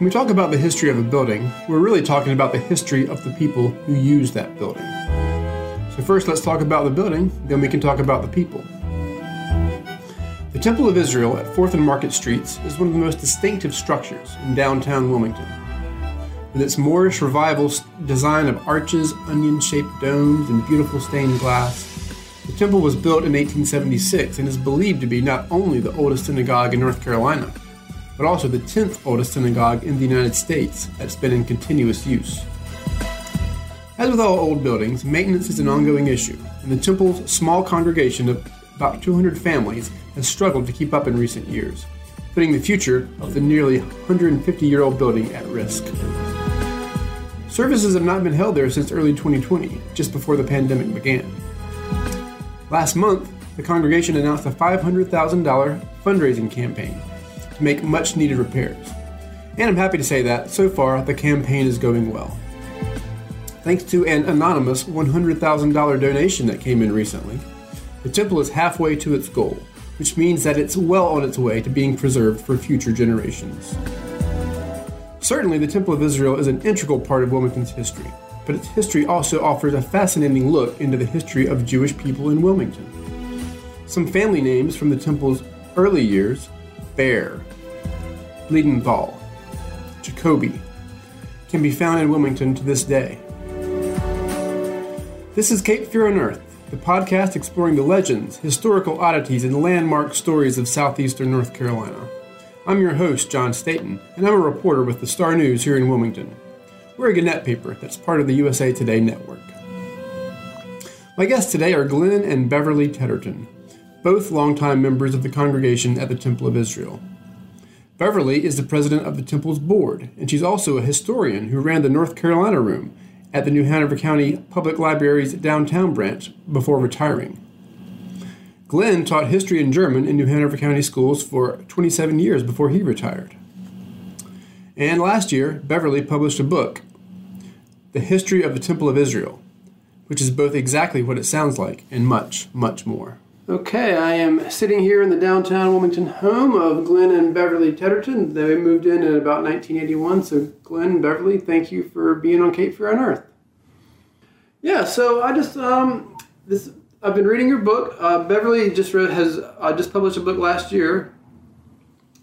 When we talk about the history of a building, we're really talking about the history of the people who use that building. So, first, let's talk about the building, then we can talk about the people. The Temple of Israel at 4th and Market Streets is one of the most distinctive structures in downtown Wilmington. With its Moorish revival design of arches, onion shaped domes, and beautiful stained glass, the temple was built in 1876 and is believed to be not only the oldest synagogue in North Carolina, but also the 10th oldest synagogue in the United States that's been in continuous use. As with all old buildings, maintenance is an ongoing issue, and the temple's small congregation of about 200 families has struggled to keep up in recent years, putting the future of the nearly 150 year old building at risk. Services have not been held there since early 2020, just before the pandemic began. Last month, the congregation announced a $500,000 fundraising campaign to make much needed repairs. And I'm happy to say that, so far, the campaign is going well. Thanks to an anonymous $100,000 donation that came in recently, the temple is halfway to its goal, which means that it's well on its way to being preserved for future generations. Certainly, the Temple of Israel is an integral part of Wilmington's history, but its history also offers a fascinating look into the history of Jewish people in Wilmington. Some family names from the temple's early years Bear, Bleedenthal, Jacoby can be found in Wilmington to this day. This is Cape Fear Unearthed, the podcast exploring the legends, historical oddities, and landmark stories of southeastern North Carolina. I'm your host, John Staton, and I'm a reporter with the Star News here in Wilmington. We're a Gannett paper that's part of the USA Today network. My guests today are Glen and Beverly Tetterton, both longtime members of the congregation at the Temple of Israel. Beverly is the president of the Temple's board, and she's also a historian who ran the North Carolina room at the New Hanover County Public Library's downtown branch before retiring. Glen taught history and German in New Hanover County schools for 27 years before he retired. And last year, Beverly published a book, The History of the Temple of Israel, which is both exactly what it sounds like and much, much more. Okay, I am sitting here in the downtown Wilmington home of Glen and Beverly Tetterton. They moved in in about 1981. So, Glen and Beverly, thank you for being on Cape Fear Unearthed. Yeah, so I just um, this I've been reading your book. Uh, Beverly just read, has uh, just published a book last year.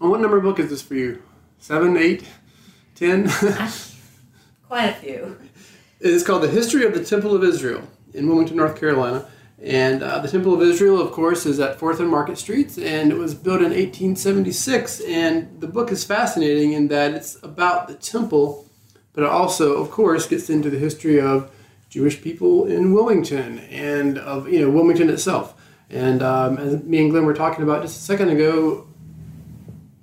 And what number book is this for you? Seven, eight, ten? Quite a few. It's called The History of the Temple of Israel in Wilmington, North Carolina. And uh, the Temple of Israel, of course, is at 4th and Market Streets, and it was built in 1876. And the book is fascinating in that it's about the temple, but it also, of course, gets into the history of Jewish people in Wilmington and of you know Wilmington itself. And um, as me and Glen were talking about just a second ago,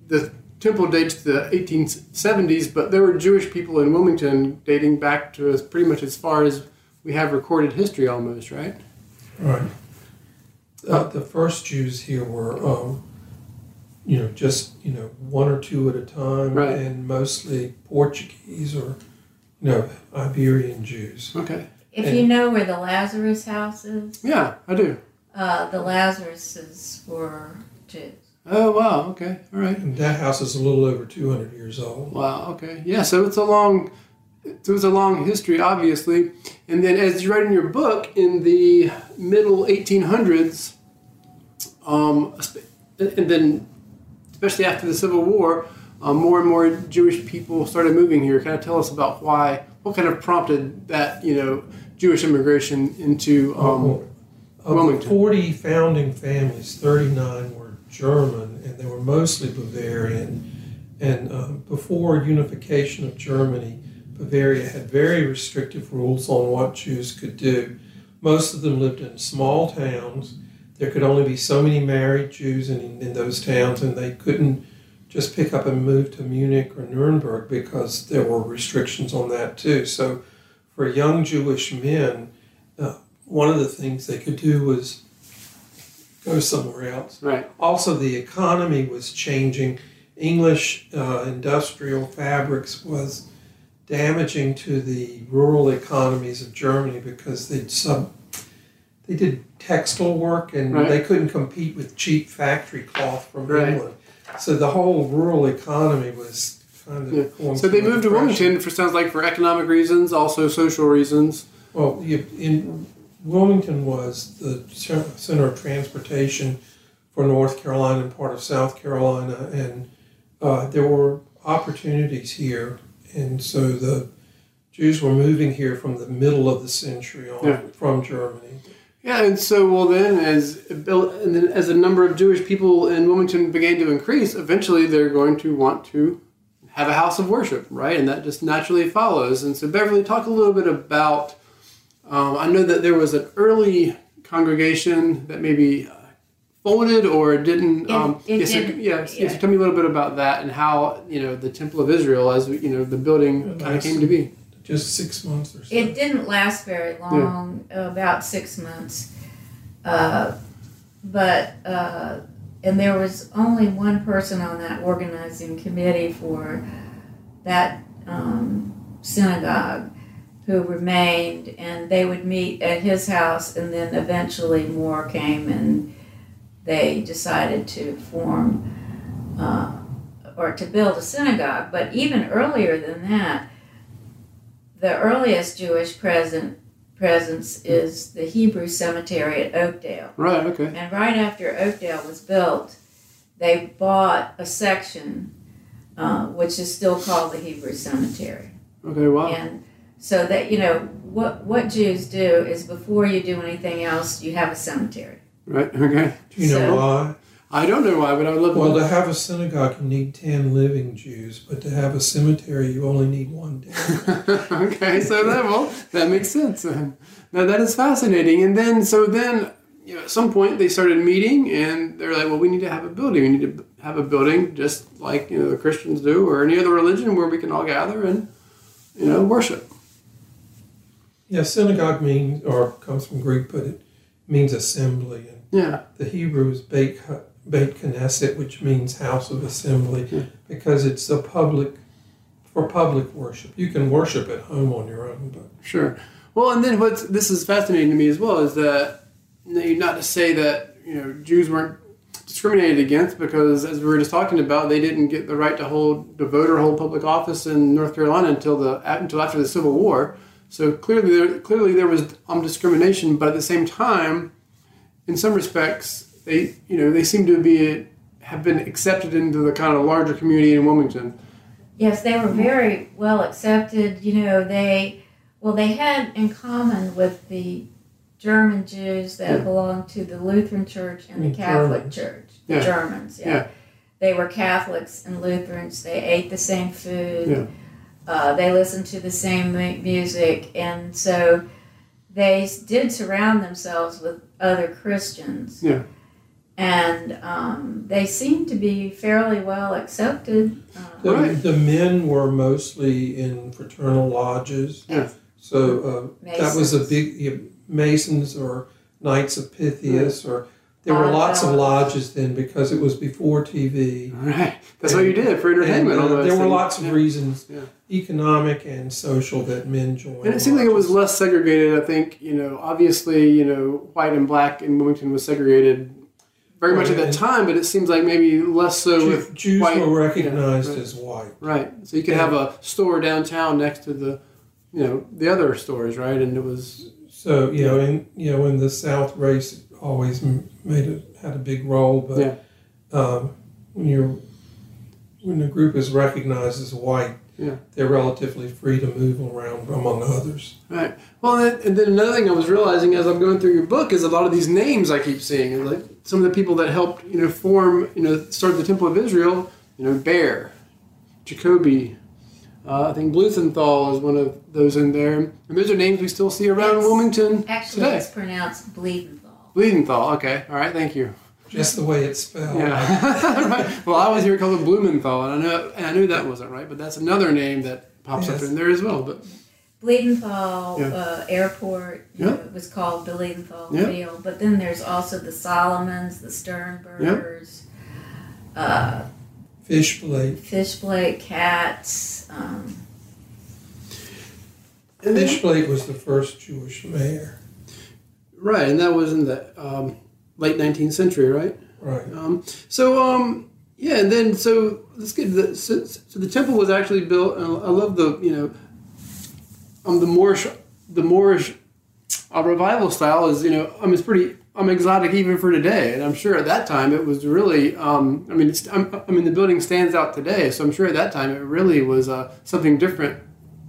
the temple dates to the 1870s, but there were Jewish people in Wilmington dating back to as pretty much as far as we have recorded history, almost, right? Right. Uh, the first Jews here were, um, you know, just you know one or two at a time, Right. and mostly Portuguese or, you know, Iberian Jews. Okay. If you know where the Lazarus house is, Yeah, I do. uh, the Lazaruses were Jews. Oh wow. Okay. All right. And that house is a little over two hundred years old. Wow. Okay. Yeah. So it's a long, it was a long history, obviously. And then, as you write in your book, in the middle 1800s, um, and then especially after the Civil War, um, more and more Jewish people started moving here. Kind of tell us about why, what kind of prompted that, you know, Jewish immigration into um, Of Wilmington. forty founding families, thirty-nine were German, and they were mostly Bavarian. And um, before unification of Germany, Bavaria had very restrictive rules on what Jews could do. Most of them lived in small towns. there could only be so many married Jews in, in those towns, and they couldn't just pick up and move to Munich or Nuremberg because there were restrictions on that too. So, for young Jewish men, uh, one of the things they could do was go somewhere else. Right. Also, the economy was changing. English uh, industrial fabrics was damaging to the rural economies of Germany because they sub they did textile work and Right. they couldn't compete with cheap factory cloth from Right. England. So the whole rural economy was kind of Yeah. So they moved to. Wilmington for sounds like for economic reasons, also social reasons. Well, you, in Wilmington was the center of transportation for North Carolina and part of South Carolina, and uh, there were opportunities here, and so the Jews were moving here from the middle of the century on Yeah. from Germany. Yeah, and so well then, as and then as the number of Jewish people in Wilmington began to increase, eventually they're going to want to have a house of worship, right? And that just naturally follows. And so Beverly, talk a little bit about. Um, I know that there was an early congregation that maybe uh, folded or didn't. It- um, it yes, so- didn't, yes, yes. yeah. So tell me a little bit about that and how you know the Temple of Israel, as you know, the building kind of came to be. Just six months or so. It didn't last very long, about six months. Uh, but, uh, and there was only one person on that organizing committee for that um, synagogue who remained, and they would meet at his house, and then eventually more came and they decided to form uh, or to build a synagogue. But even earlier than that, the earliest Jewish present presence is the Hebrew cemetery at Oakdale. Right. Okay. And right after Oakdale was built, they bought a section uh, which is still called the Hebrew cemetery. Okay. Wow. And so that you know what what Jews do is before you do anything else, you have a cemetery. Right. Okay. Do you know so- why? I don't know why, but I would love Well, to. to have a synagogue, you need 10 living Jews, but to have a cemetery, you only need one dead. okay, so that well, that makes sense. Um, Now that is fascinating. And then, so then, you know, at some point they started meeting, and they're like, "Well, we need to have a building. We need to have a building just like you know the Christians do, or any other religion where we can all gather and you know worship." Yeah, synagogue means, or comes from Greek, but it means assembly. Yeah. the Hebrew is Beit, Beit Knesset, which means house of assembly, Yeah. because it's a public, for public worship. You can worship at home on your own, but Sure. Well, and then what this is fascinating to me as well is that not to say that you know Jews weren't discriminated against because as we were just talking about, they didn't get the right to hold to vote or hold public office in North Carolina until the until after the Civil War. So clearly, there clearly there was um, discrimination, but at the same time, in some respects, they you know they seem to be have been accepted into the kind of larger community in Wilmington. Yes, they were very well accepted. You know, they well they had in common with the German Jews that Yeah. belonged to the Lutheran Church and the Mm, Catholic Germans. Church. The Yeah. Germans, yeah. Yeah. They were Catholics and Lutherans. They ate the same food. Yeah. Uh, they listened to the same music, and so they did surround themselves with other Christians. Yeah. And um, they seemed to be fairly well accepted. Uh, the, Right. the men were mostly in fraternal lodges. Yeah. So uh, that was a Masons. big yeah, Masons or Knights of Pythias, or there were lots of lodges then because it was before TV. All right, that's what you did for And, entertainment. uh, almost. there were And- lots of reasons, Yeah. economic and social, that men joined. And it seemed like it was less segregated. I think you know, obviously, you know, white and black in Wilmington was segregated very much at that time, but it seems like maybe less so Jew- with Jews white- were recognized yeah, right. as white. right. So you could have a store downtown next to the, you know, the other stores, right? And it was So you know, in you know, in the South, race always made it had a big role. But Yeah. um, when you're when a group is recognized as white, Yeah. they're relatively free to move around among others. right. Well, and and then another thing I was realizing as I'm going through your book is a lot of these names I keep seeing, and like some of the people that helped, you know, form, you know, start the Temple of Israel. You know, Bear, Jacoby. Uh, I think Bluthenthal is one of those in there, and those are names we still see around Yes. Wilmington Actually, today. it's pronounced Bleedenthal. Bleedenthal. Okay. All right. Thank you. Just the way it's spelled. Yeah. right. Well, I always hear it called Blumenthal, and I know and I knew that wasn't right, but that's another name that pops Yes. up in there as well. But Bleedenthal Yeah. uh, Airport Yeah. know, it was called Bleedenthal Yeah. Field, but then there's also the Solomons, the Sternbergers, uh, Fishblate. Fishblate Cats. Um, and then, Fishblate was the first Jewish mayor. Right, and that was in the um, late 19th century, right? Right. Um, so um, yeah, and then so let's get the so, so the temple was actually built. And I love the you know um the Moorish the Moorish uh, revival style is you know I mean it's pretty um exotic even for today, and I'm sure at that time it was really um I mean it's I'm, I mean the building stands out today, so I'm sure at that time it really was uh, something different.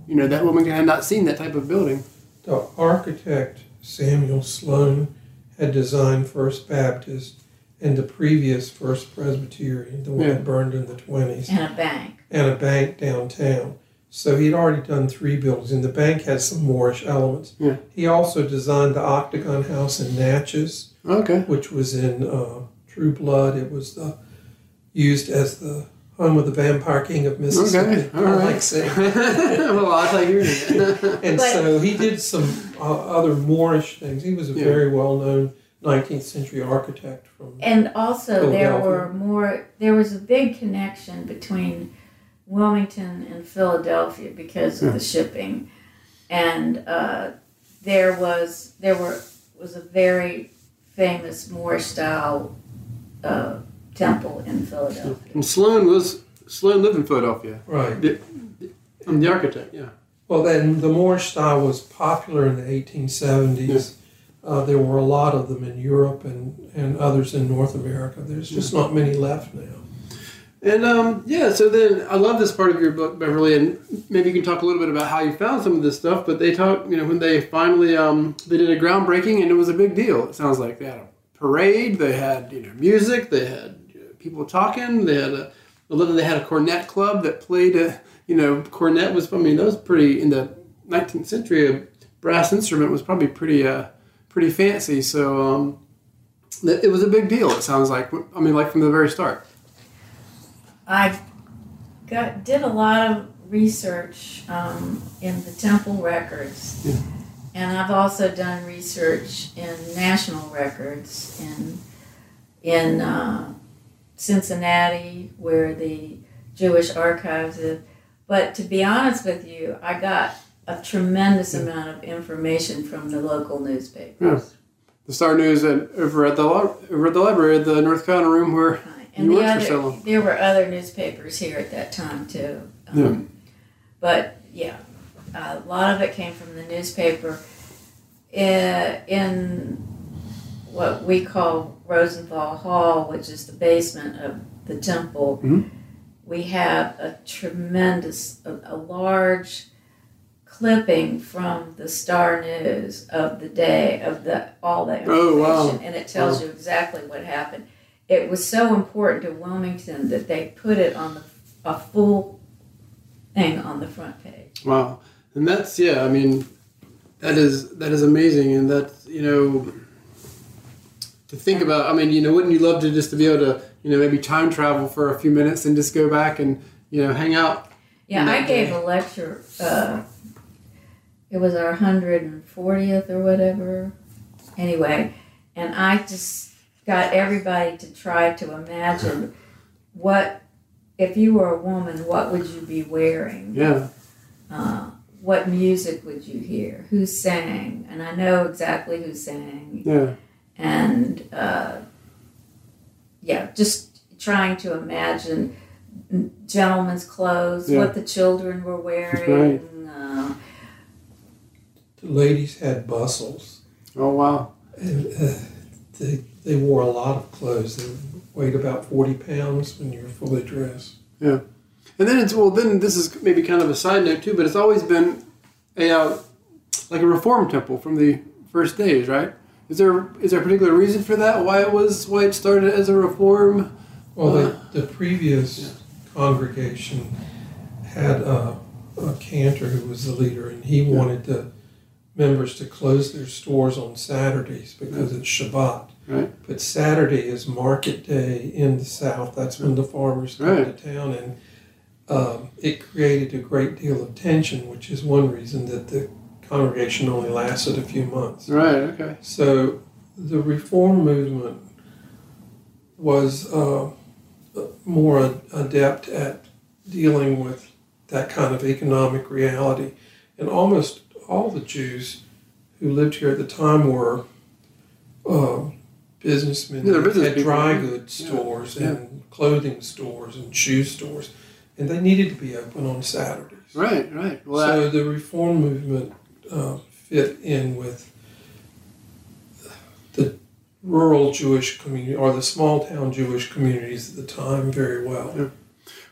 You know that woman had not seen that type of building. The architect Samuel Sloan had designed First Baptist and the previous First Presbyterian, the one Yeah. that burned in the 20s, and a bank. and a bank downtown. So he'd already done three buildings, and the bank had some Moorish elements. Yeah. He also designed the Octagon House in Natchez, Okay. which was in uh, True Blood. It was the, used as the home with the Vampire King of Mississippi. Okay, all I like saying well, I thought you were. and But- so he did some uh, other Moorish things. He was a Yeah. very well known 19th century architect from. And also, there were more. There was a big connection between Wilmington and Philadelphia because of the shipping, and uh, there was there were was a very famous Moorish style uh, temple in Philadelphia. And Sloan was Sloan lived in Philadelphia. Right. The, I'm the architect. Yeah. Well, then the Moorish style was popular in the 1870s. Uh, there were a lot of them in Europe and, and others in North America. There's just not many left now. And um, yeah, so then I love this part of your book, Beverly, and maybe you can talk a little bit about how you found some of this stuff. But they talk, you know, when they finally um, they did a groundbreaking, and it was a big deal. It sounds like they had a parade, they had you know music, they had you know, people talking, they had a I love that they had a cornet club that played a you know cornet was I mean that was pretty in the 19th century a brass instrument was probably pretty uh, pretty fancy. So um, it it was a big deal. It sounds like I mean like from the very start. I got did a lot of research um, in the temple records, Yeah. and I've also done research in national records in in uh, Cincinnati, where the Jewish archives is. But to be honest with you, I got a tremendous amount of information from the local newspapers. the Star News at, over at the over at the library, the North Carolina room where And You the worked for so long. there were other newspapers here at that time too. Um, Yeah. But yeah, a lot of it came from the newspaper. In, in what we call Rosenthal Hall, which is the basement of the temple, Mhm. we have a tremendous, a, a large clipping from the Star News of the day of the all that information, Oh, wow. and it tells you exactly what happened. It was so important to Wilmington that they put it on the a full thing on the front page. wow, and that's yeah. I mean, that is that is amazing, and that you know to think about. I mean, you know, wouldn't you love to just to be able to you know maybe time travel for a few minutes and just go back and you know hang out? Yeah, I gave a lecture. Uh, it was our hundred and fortieth or whatever. Anyway, and I just got everybody to try to imagine what if you were a woman, what would you be wearing? Yeah, Uh, what music would you hear? Who sang? And I know exactly who sang. yeah, And uh, yeah, just trying to imagine gentlemen's clothes, Yeah. what the children were wearing. Uh, The ladies had bustles. oh wow, And, uh, they, they wore a lot of clothes. They weighed about 40 pounds when you're fully dressed. Yeah, and then it's well. Then this is maybe kind of a side note too, but it's always been a uh, like a reform temple from the first days, right? Is there is there a particular reason for that? Why it was why it started as a reform? Well, Uh, the, the previous congregation had a, a cantor who was the leader, and he wanted the members to close their stores on Saturdays because it's Shabbat. Right. But Saturday is market day in the South. That's when the farmers come Right. to town, and um, it created a great deal of tension, which is one reason that the congregation only lasted a few months. Right. Okay. So the reform movement was uh, more adept at dealing with that kind of economic reality. And almost all the Jews who lived here at the time were uh, businessmen Yeah, business had dry yeah. goods stores yeah. and clothing stores and shoe stores. And they needed to be open on Saturdays. Right. Right. Well, So the reform movement uh, fit in with the rural Jewish community or the small town Jewish communities at the time very well. Yeah.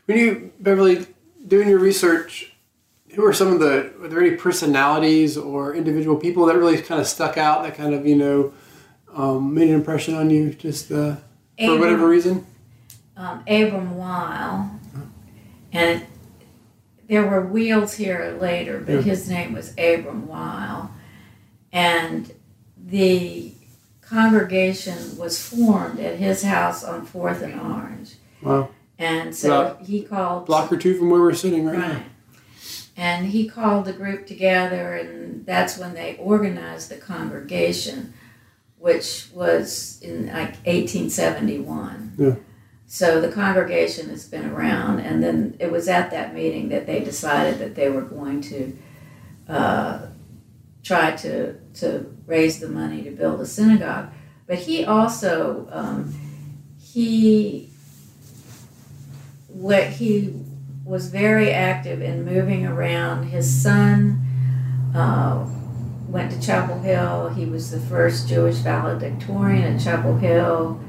When you, Beverly, doing your research, who are some of the, are there any personalities or individual people that really kind of stuck out that kind of, you know, um, made an impression on you just uh, for whatever reason? um, Abram Weil, and it, there were wheels here later, but Yeah. his name was Abram Weil, and the congregation was formed at his house on Fourth and Orange, Wow. and so About he called Block or two from where we're sitting right, Right. And he called the group together, and that's when they organized the congregation, which was in like 1871. Yeah. So the congregation has been around, and then it was at that meeting that they decided that they were going to uh, try to to raise the money to build a synagogue. But he also um, he what he was very active in moving around. His son uh, went to Chapel Hill. He was the first Jewish valedictorian at Chapel Hill.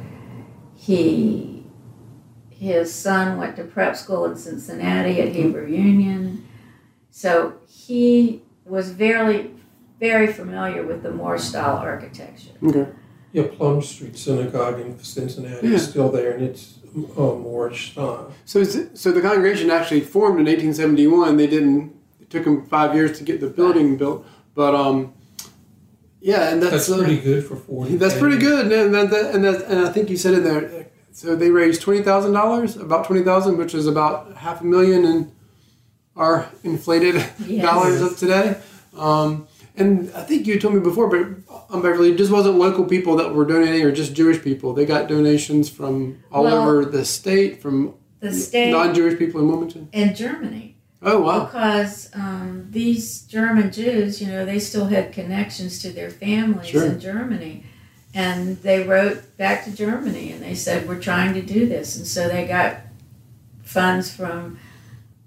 He his son went to prep school in Cincinnati at Hebrew Union. So he was very very familiar with the Moore style architecture. Okay. Yeah, Plum Street Synagogue in Cincinnati Yeah. is still there, and it's uh, Moorish style. So, is it, so the congregation actually formed in 1871. They didn't. It took them five years to get the building built, but um, yeah, and that's, That's uh, pretty good for forty. That's pretty good, and that, that, and that, and I think you said in there. So they raised twenty thousand dollars, about twenty thousand, which is about half a million in our inflated Yes. dollars of today. Um, and I think you told me before, but um, Beverly, it just wasn't local people that were donating, or just Jewish people. They got donations from all Well, over the state, from The state non-Jewish people in Wilmington. and Germany. Oh wow! because um, these German Jews, you know, they still had connections to their families Sure. in Germany. And they wrote back to Germany and they said, We're trying to do this. And so they got funds from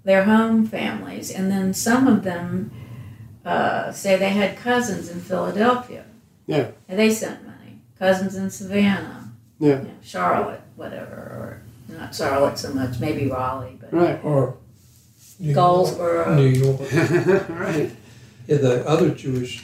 their home families. And then some of them uh, say they had cousins in Philadelphia. Yeah. And they sent money. Cousins in Savannah. Yeah. You know, Charlotte, whatever. Or not Charlotte so much, maybe Raleigh, but Right. Or New Goldsboro. York, New York. right. Yeah, the other Jewish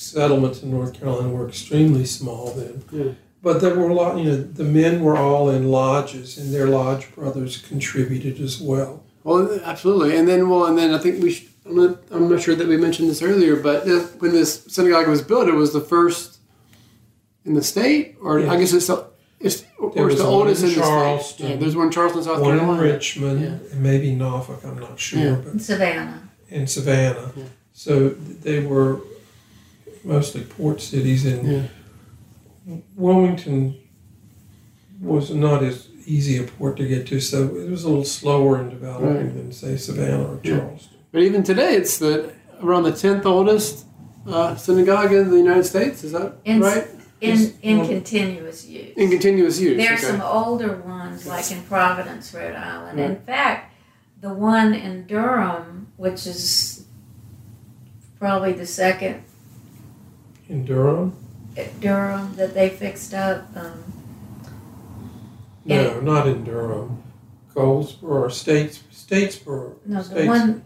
settlements in North Carolina were extremely small then. Yeah. But there were a lot, you know, the men were all in lodges, and their lodge brothers contributed as well. Well, absolutely, and then well, and then I think we. Should, I'm not. I'm not sure that we mentioned this earlier, but this, when this synagogue was built, it was the first in the state, or I guess it's the it's There it's was the oldest in in the state. Yeah, there's one in Charleston, South One in Carolina. Richmond, Yeah. and maybe Norfolk, I'm not sure, Yeah. but in Savannah. in Savannah. Yeah. So they were mostly port cities, and Yeah. Wilmington was not as easy a port to get to, so it was a little slower in developing Right. than, say, Savannah or Yeah. Charleston. But even today, it's the around the tenth oldest uh, synagogue in the United States. Is that In- right? In, in Well- continuous use. In continuous use. There's okay. some older ones, like in Providence, Rhode Island. In fact, the one in Durham, which is probably the second In Durham? at Durham that they fixed up. Um, No, not in Durham. Goldsboro, or States, Statesboro. no, the States- one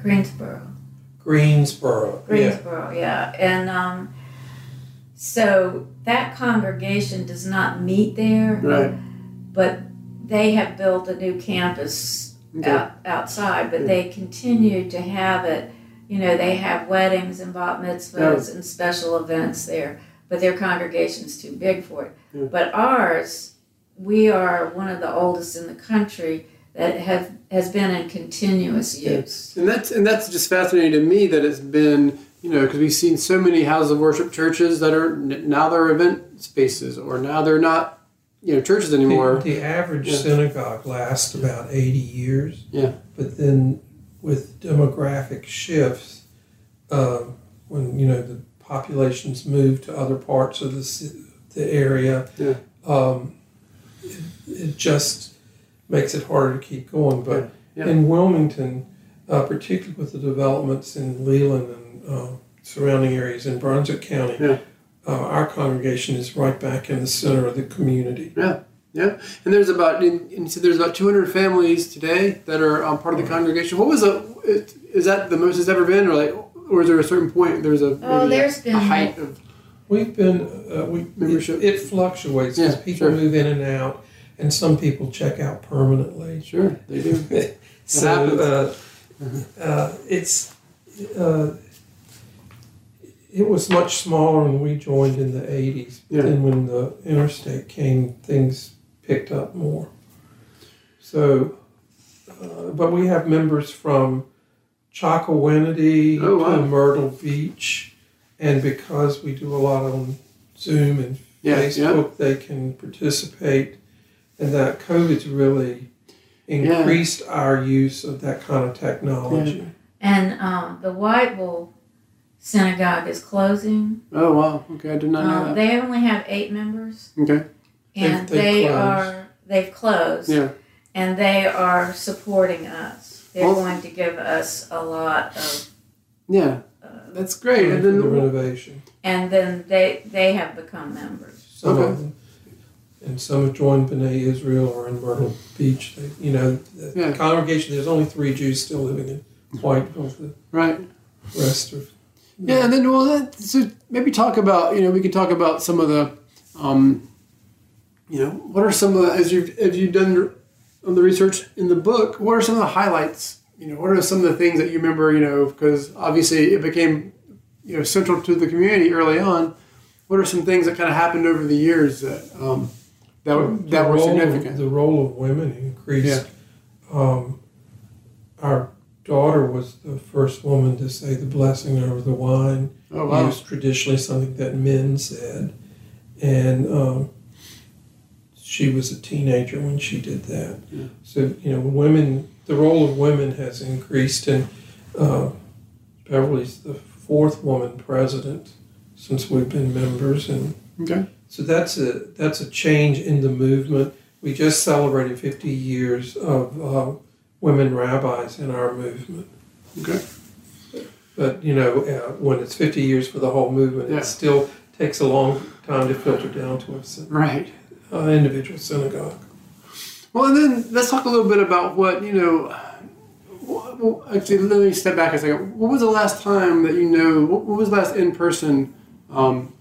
Greensboro. Greensboro. Yeah. Greensboro, yeah. And um, so that congregation does not meet there, Right. but they have built a new campus Okay. out, outside, but Yeah. they continue to have it you know, they have weddings and bat mitzvahs and special events there, but their congregation's too big for it. Yeah. But ours, we are one of the oldest in the country that have has been in continuous use. And that's and that's just fascinating to me that it's been you know because we've seen so many houses of worship churches that are now they're event spaces or now they're not you know churches anymore. The, the average Yeah. synagogue lasts about 80 years. Yeah. But then with demographic shifts, um, when, you know, the populations move to other parts of the, the area, Yeah. um, it, it just makes it harder to keep going. But Yeah. Yeah. in Wilmington, uh, particularly with the developments in Leland and uh, surrounding areas in Brunswick County, uh, our congregation is right back in the center of the community. Yeah, yeah, and there's about and and so there's about 200 families today that are um, part of the congregation. What was the is that the most it's ever been, or like, or is there a certain point there's a Oh, maybe a- there's been a height of We've been uh, we Membership. It, it fluctuates because Yeah, people sure. move in and out, and some people check out permanently. sure they do. so uh, uh, it's uh, it was much smaller when we joined in the '80s. Yeah. Then when the interstate came, things picked up more. So, uh, but we have members from Chocowinity Oh, wow. to Myrtle Beach, and because we do a lot on Zoom and Yeah, yeah. Facebook, they can participate, and that COVID's really Yeah. increased our use of that kind of technology. And um, the Whiteville synagogue is closing. Oh wow, okay, I did not know Um, that. they only have eight members, Okay, and They've- they've they closed. are they've closed. yeah, and they are supporting us. They're Well- going to give us a lot of, yeah, uh, that's great. And for the then renovation. and then they they have become members. Some Okay. of them. And some have joined B'nai Israel or in Myrtle Beach. They, you know, the Yeah. congregation, there's only three Jews still living in Whiteville. The right. rest of Yeah, and then well, that, so maybe talk about you know we can talk about some of the, um, you know, what are some of the as you have you done on the research in the book? What are some of the highlights? You know, what are some of the things that you remember? You know, because obviously it became you know central to the community early on. What are some things that kind of happened over the years that um, that were, that were significant? Of, the role of women increased. Um, our daughter was the first woman to say the blessing over the wine. oh wow. It was traditionally something that men said, and um, she was a teenager when she did that. Yeah. So you know, women, the role of women has increased, and uh, Beverly's the fourth woman president since we've been members, and Okay. so that's a that's a change in the movement. We just celebrated 50 years of uh, women rabbis in our movement. Okay. But you know, uh, when it's 50 years for the whole movement, Yeah. it still takes a long time to filter down to us. Right. Uh, individual synagogue. Well, and then let's talk a little bit about what you know. Well, actually, let me step back a second. What was the last time that you know? What, was the last in-person um,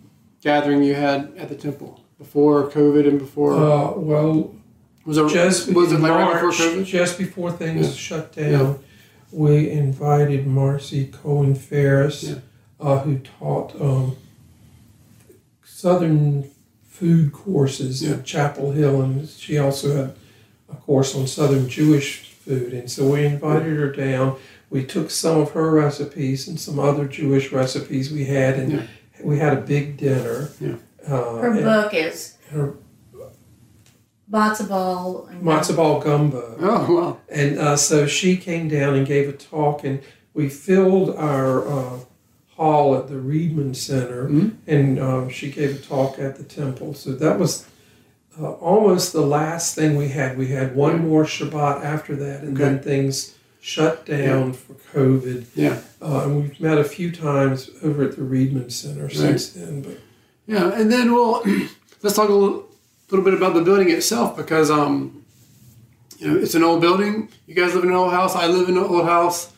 gathering you had at the temple before COVID and before? Uh, well, was it just was it like right March, before COVID? just before things Yeah. shut down, we invited Marcie Cohen Ferris, Yeah. uh, who taught um, Southern food courses Yeah. at Chapel Hill, and she also had a course on Southern Jewish food. And so we invited her down. We took some of her recipes and some other Jewish recipes we had, and Yeah. we had a big dinner. Yeah. Uh, Her and- book is her Matzo Ball. and- matzo ball gumbo. Oh wow! And uh, so she came down and gave a talk, and we filled our uh, hall at the Reedman Center, Mhm. and uh, she gave a talk at the temple. So that was uh, almost the last thing we had. We had one more Shabbat after that, and then things shut down for COVID. Yeah, Uh, and we've met a few times over at the Reedman Center since then. But yeah, and then well, let's talk a little, little bit about the building itself because um, you know, it's an old building. You guys live in an old house. I live in an old house.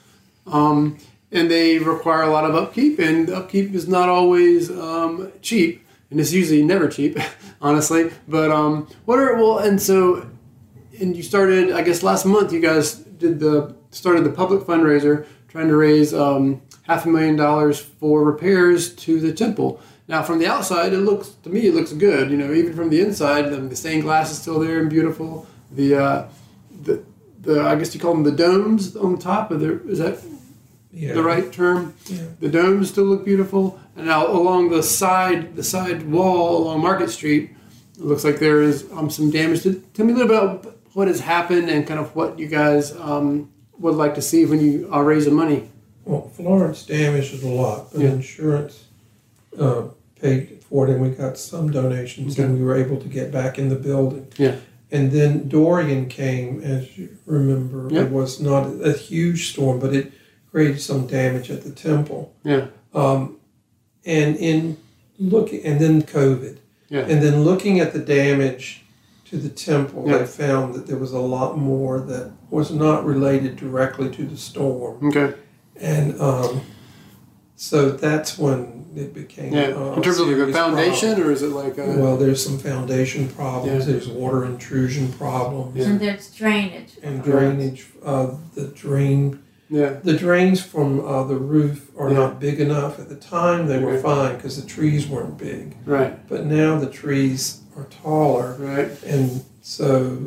Um, and they require a lot of upkeep, and upkeep is not always um, cheap, and it's usually never cheap, honestly. But um, what are well, and so, and you started, I guess, last month. You guys did the started the public fundraiser trying to raise um, half a million dollars for repairs to the temple. Now, from the outside, it looks to me it looks good. You know, even from the inside, the, stained glass is still there and beautiful. The uh, the the I guess you call them the domes on top of the is that Yeah. the right term? Yeah. The domes still look beautiful, and now along the side the side wall along Market Street, it looks like there is um, some damage. To, tell me a little bit about what has happened and kind of what you guys um, would like to see when you are raising money. Well, Florence damaged it a lot, but Yeah. insurance uh, paid for it, and we got some donations, and we were able to get back in the building. Yeah. And then Dorian came, as you remember. Yeah. It was not a huge storm, but it created some damage at the temple. Yeah. Um, and in looking, and then COVID, Yeah. and then looking at the damage to the temple, Yeah. they found that there was a lot more that was not related directly to the storm. Okay. And um, so that's when it became. Yeah. uh, In terms of like a serious foundation, problem. or is it like a Well, there's some foundation problems. Yeah. There's water intrusion problems Yeah. And there's drainage. and drainage. Uh, the drain, yeah. the drains from uh, the roof are Yeah. not big enough. At the time, they were Okay. fine because the trees weren't big. Right. But now the trees are taller, Right. and so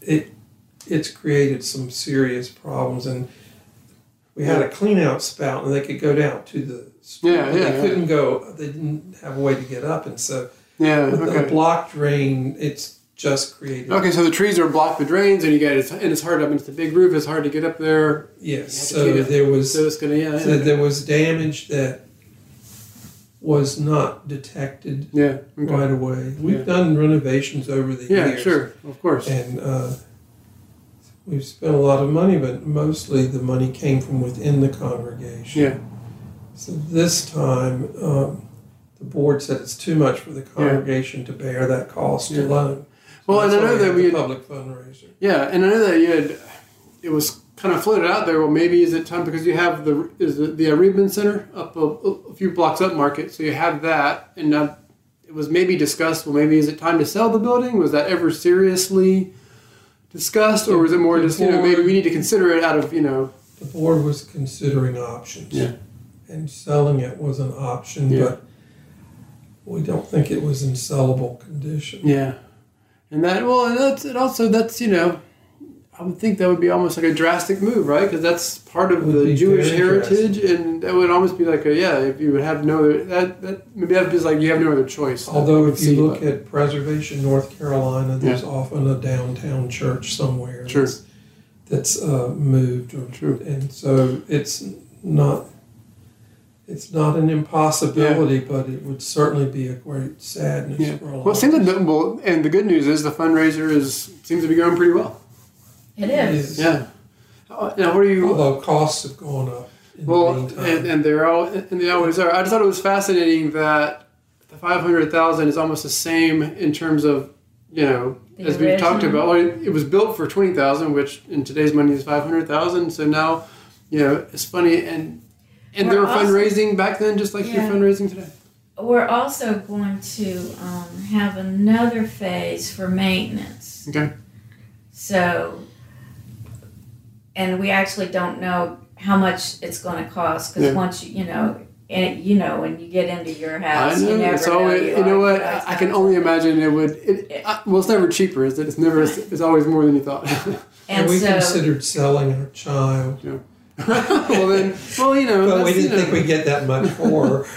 it it's created some serious problems. And we had a clean out spout, and they could go down to the street, Yeah, but yeah, they couldn't go. They didn't have a way to get up, and so Yeah. with the Okay. block drain, it's just created. Okay, so the trees are blocked the drains, and you get it's, and it's hard up. into the big roof. It's hard to get up there. Yes. You have to So there was So it's gonna yeah. so there was damage that was not detected Yeah. Okay. right away. We've Yeah. done renovations over the Yeah. years. Sure. Of course. And uh, we've spent a lot of money, but mostly the money came from within the congregation. Yeah. So this time, um, the board said it's too much for the congregation to bear that cost Yeah. alone. Well, and I know that had we had- public fundraiser. Yeah, and I know that you had. It was kind of floated out there. Well, maybe is it time because you have the is the, the Reuben Center up a, a few blocks up Market, so you have that, and now it was maybe discussed. Well, maybe is it time to sell the building? Was that ever seriously discussed, or was it more The just you know maybe we need to consider it out of you know The board was considering options. Yeah. And selling it was an option, Yeah. but we don't think it was in sellable condition. Yeah, and that well, and that's it. Also, that's you know, I would think that would be almost like a drastic move, right? Because that's part of the Jewish heritage, and that would almost be like a yeah. If you would have no other that that maybe that feels like you have no other choice. Although if you look at Preservation North Carolina, there's often a downtown church somewhere Sure. that's, that's uh, moved, or, True. and so it's not it's not an impossibility, but it would certainly be a great sadness yeah. for a lot. Well, it seems like the, well, and the good news is the fundraiser is seems to be going pretty well. It It is. is. Yeah. Uh, now, what are you? Although costs have gone up in Well, the and, and they're all and they always are. I just thought it was fascinating that the five hundred thousand is almost the same in terms of you know The as we've talked about. Well, it, it was built for twenty thousand, which in today's money is five hundred thousand. So now, you know, it's funny and and they We're were also- fundraising back then, just like Yeah. you're fundraising today. We're also going to um, have another phase for maintenance. Okay. So, and we actually don't know how much it's going to cost because Yeah. once you, you know, and you know, when you get into your I house, know. you never it's know. always, you know what? always I, I can know. only imagine it would. It, Yeah. I, well, it's never cheaper, is it? It's never. It's always more than you thought. and And we so, considered selling our child, well then, well you know, but we didn't know. think we'd get that much for.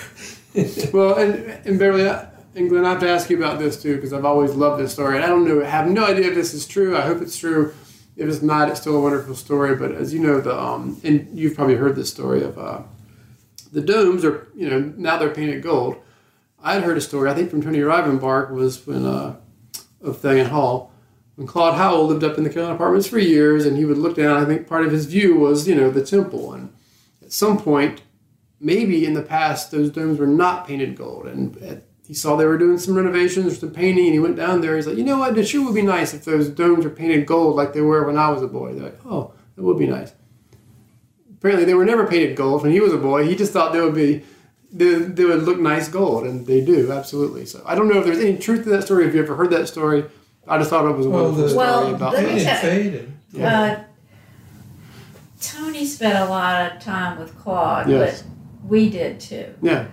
Well, and, and Beverly, and Glen, I have to ask you about this too because I've always loved this story, and I don't know, have no idea if this is true. I hope it's true. If it's not, it's still a wonderful story. But as you know, the um, and you've probably heard this story of uh, the domes are, you know, now they're painted gold. I had heard a story, I think from Tony Rivenbark, was when uh, of Thalian Hall, when Claude Howell lived up in the Carolina apartments for years, and he would look down. I think part of his view was, you know, the temple, and at some point, maybe in the past, those domes were not painted gold, and at, he saw they were doing some renovations or some painting, and he went down there. He's like, you know what? It sure would be nice if those domes were painted gold like they were when I was a boy. They're like, oh, that would be nice. Apparently, they were never painted gold when he was a boy. He just thought they would be. They, they would look nice gold, and they do absolutely. So I don't know if there's any truth to that story. If you ever heard that story, I just thought it was a Well, wonderful the- story Well, about let me Faded, tell- faded. uh, Tony's spent a lot of time with Claude, Yes. but we did too. Yeah.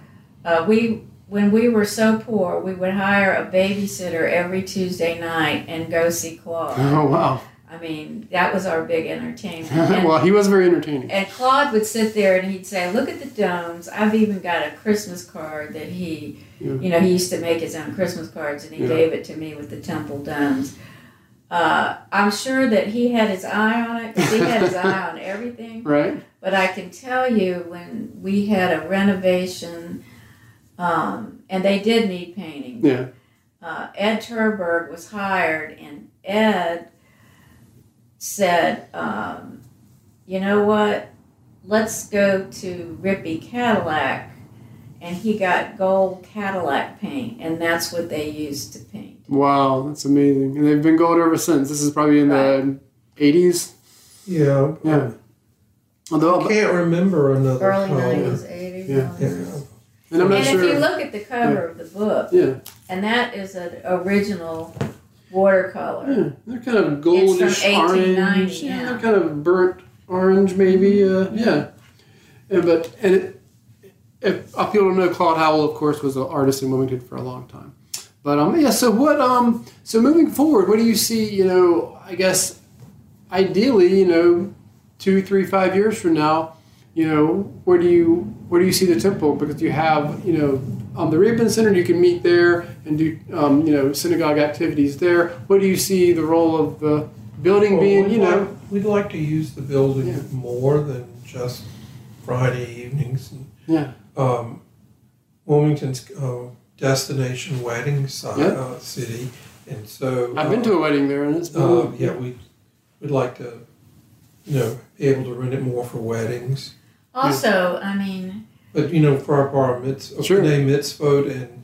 Uh, we when we were so poor, we would hire a babysitter every Tuesday night and go see Claude. Oh wow. I mean, that was our big entertainment. And, well, he was very entertaining. and Claude would sit there and he'd say, "Look at the domes. I've even got a Christmas card that he, Yeah. you know, he used to make his own Christmas cards, and he Yeah. gave it to me with the temple domes." Uh, I'm sure that he had his eye on it because he had his eye on everything. Right. But I can tell you when we had a renovation, um, and they did need painting. Yeah. Uh, Ed Turberg was hired, and Ed said, um, "You know what? Let's go to Rippy Cadillac." And he got gold Cadillac paint, and that's what they used to paint. Wow, that's amazing. And they've been gold ever since. This is probably in the eighties. Yeah. Yeah. Although, I can't remember another Early color. nineties, eighties. Yeah. Yeah. and I'm not And sure. if you look at the cover of the book, yeah. and that is an original watercolor. Yeah, they're kind of goldish orange. Yeah, yeah. they're kind of burnt orange, maybe. Uh, yeah. Yeah, but and it, if uh, people don't know, Claude Howell, of course, was an artist in Wilmington for a long time. But um, yeah. So what? Um, so moving forward, what do you see? You know, I guess ideally, you know, two, three, five years from now, you know, where do you where do you see the temple? Because you have, you know, um, the Rabin Center, you can meet there and do, um, you know, synagogue activities there. What do you see the role of the building Well, being? You know, like- we'd like to use the building Yeah. more than just Friday evenings. And, yeah, um, Wilmington's uh, destination wedding Yeah. uh, city, and so I've been to a wedding there, and it's been, Uh, yeah, we would like to, you know, be able to rent it more for weddings. Also, I mean, But you know, for our bar mitzvah, Sure. name mitzvot, and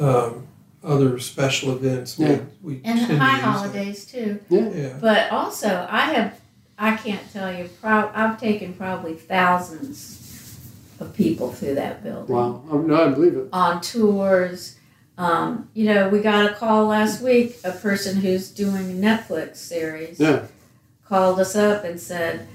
um, other special events, Yeah. we, we and tend to high use it. holidays too. yeah, Yeah, But also, I have, I can't tell you, pro- I've taken probably thousands of people through that building wow, Oh, no, I believe it. on tours. Um, you know, we got a call last week. A person who's doing a Netflix series Yeah, called us up and said,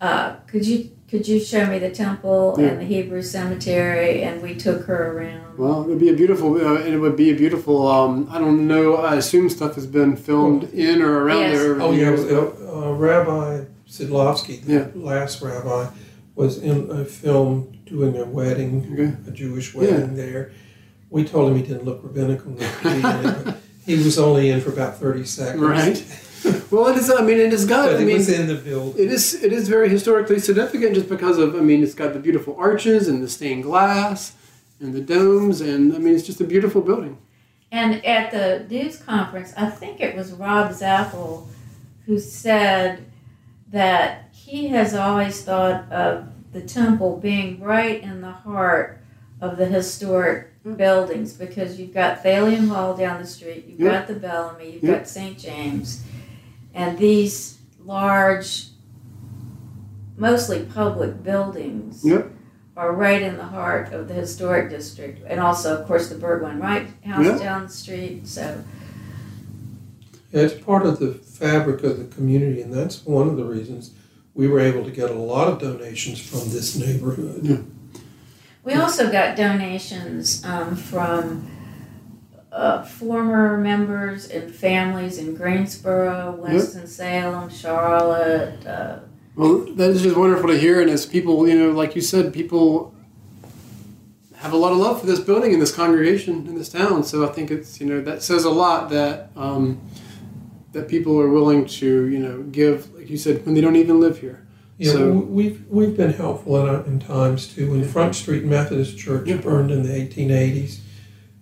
uh, "Could you could you show me the temple Yeah. and the Hebrew cemetery?" And we took her around. well, it'd be a beautiful, uh, and it would be a beautiful. Um, I don't know. I assume stuff has been filmed in or around Yes. there. Oh yeah, uh, uh, Rabbi Sidlovsky, the Yeah. last rabbi, was in a film doing a wedding, Okay. a Jewish wedding there. We told him he didn't look rabbinical enough to be in it, but he was only in for about thirty seconds. Right. Well, it is. I mean, it has got. But I he mean, was in the building. It is it is very historically significant just because of I mean it's got the beautiful arches and the stained glass and the domes and I mean it's just a beautiful building. And at the news conference, I think it was Rob Zapple who said that he has always thought of the temple being right in the heart of the historic mm. buildings because you've got Thalian Hall down the street, you've Yeah. got the Bellamy, you've Yeah. got St. James, and these large, mostly public buildings Yep. are right in the heart of the historic district, and also, of course, the Burgwin Wright House Yeah. down the street. So, Yeah, it's part of the fabric of the community, and that's one of the reasons we were able to get a lot of donations from this neighborhood. we also got donations um, from uh, former members and families in Greensboro, Winston Salem, Charlotte. Uh, Well, that is just wonderful to hear, and as people, you know, like you said, people have a lot of love for this building and this congregation in this town. So I think it's you know that says a lot that um, that people are willing to you know give, like you said, when they don't even live here. Yeah, So- we've we've been helpful in, in times too. When Front Street Methodist Church Yeah. burned in the 1880s,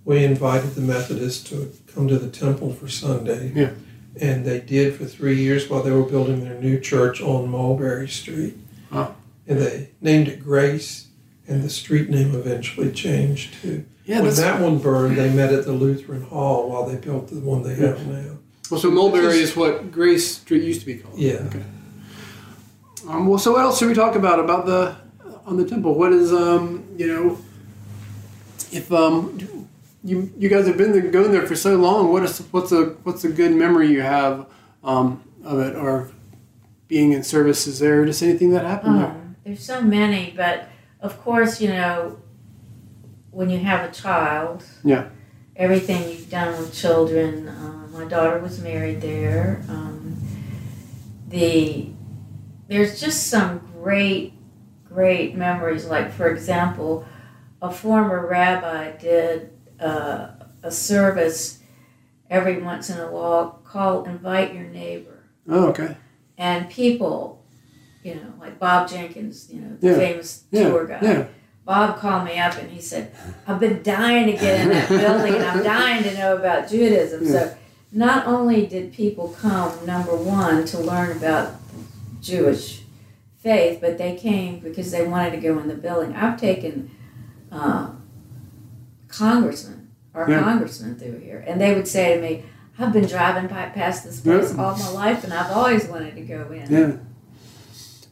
we invited the Methodists to come to the temple for Sunday. Yeah. And they did for three years while they were building their new church on Mulberry Street. Wow. And they named it Grace, and the street name eventually changed too. Yeah, when that one burned, they met at the Lutheran Hall while they built the one they have now. well. So Mulberry is what Grace Street used to be called. Yeah. Okay. Um, well, so what else should we talk about about the on the temple? What is um you know if um you you guys have been there, going there for so long? What is what's a what's a good memory you have um, of it or being in services there? Just anything that happened there? Um, there's so many, but of course, you know, when you have a child, Yeah. everything you've done with children. Uh, my daughter was married there. Um, the there's just some great, great memories. Like for example, a former rabbi did uh, a service every once in a while called "Invite Your Neighbor." Oh, okay. and people, you know, like Bob Jenkins, you know, the Yeah. famous Yeah. tour guy. Yeah. Bob called me up and he said, I've been dying to get in that building and I'm dying to know about Judaism. So not only did people come, number one, to learn about Jewish faith, but they came because they wanted to go in the building. I've taken uh, congressmen, or Yeah. congressmen through here, and they would say to me, I've been driving by past this place Yeah. all my life and I've always wanted to go in. Yeah.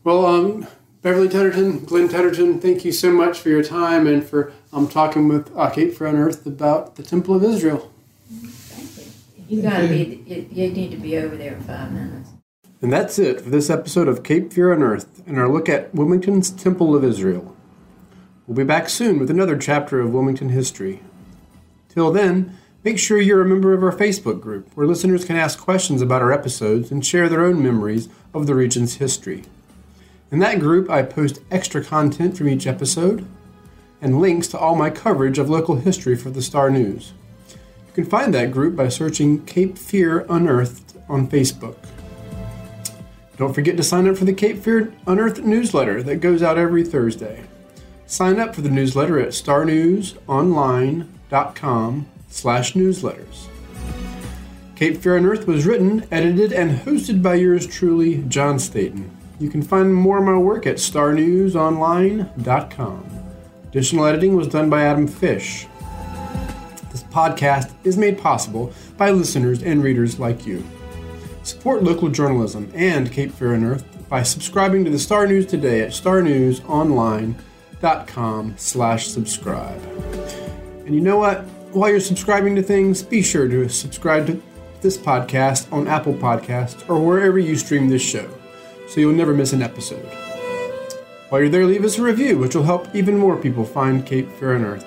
Well, um, Beverly Tetterton, Glen Tetterton, thank you so much for your time and for um, talking with uh, Cape Fear Unearthed about the Temple of Israel. Thank you. You gotta be, you, you need to be over there in five minutes. And that's it for this episode of Cape Fear Unearthed and our look at Wilmington's Temple of Israel. We'll be back soon with another chapter of Wilmington history. Till then, make sure you're a member of our Facebook group where listeners can ask questions about our episodes and share their own memories of the region's history. In that group, I post extra content from each episode and links to all my coverage of local history for the Star News. You can find that group by searching Cape Fear Unearthed on Facebook. Don't forget to sign up for the Cape Fear Unearthed newsletter that goes out every Thursday. Sign up for the newsletter at starnewsonline.com slash newsletters. Cape Fear Unearthed was written, edited, and hosted by yours truly, John Staton. You can find more of my work at starnewsonline.com. Additional editing was done by Adam Fish. This podcast is made possible by listeners and readers like you. Support local journalism and Cape Fear Unearthed by subscribing to the Star News today at starnewsonline.com slash subscribe. And you know what? While you're subscribing to things, be sure to subscribe to this podcast on Apple Podcasts or wherever you stream this show so you'll never miss an episode. While you're there, leave us a review, which will help even more people find Cape Fear Unearthed.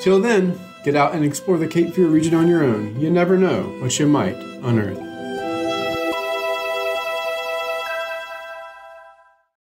Till then, get out and explore the Cape Fear region on your own. You never know what you might unearth.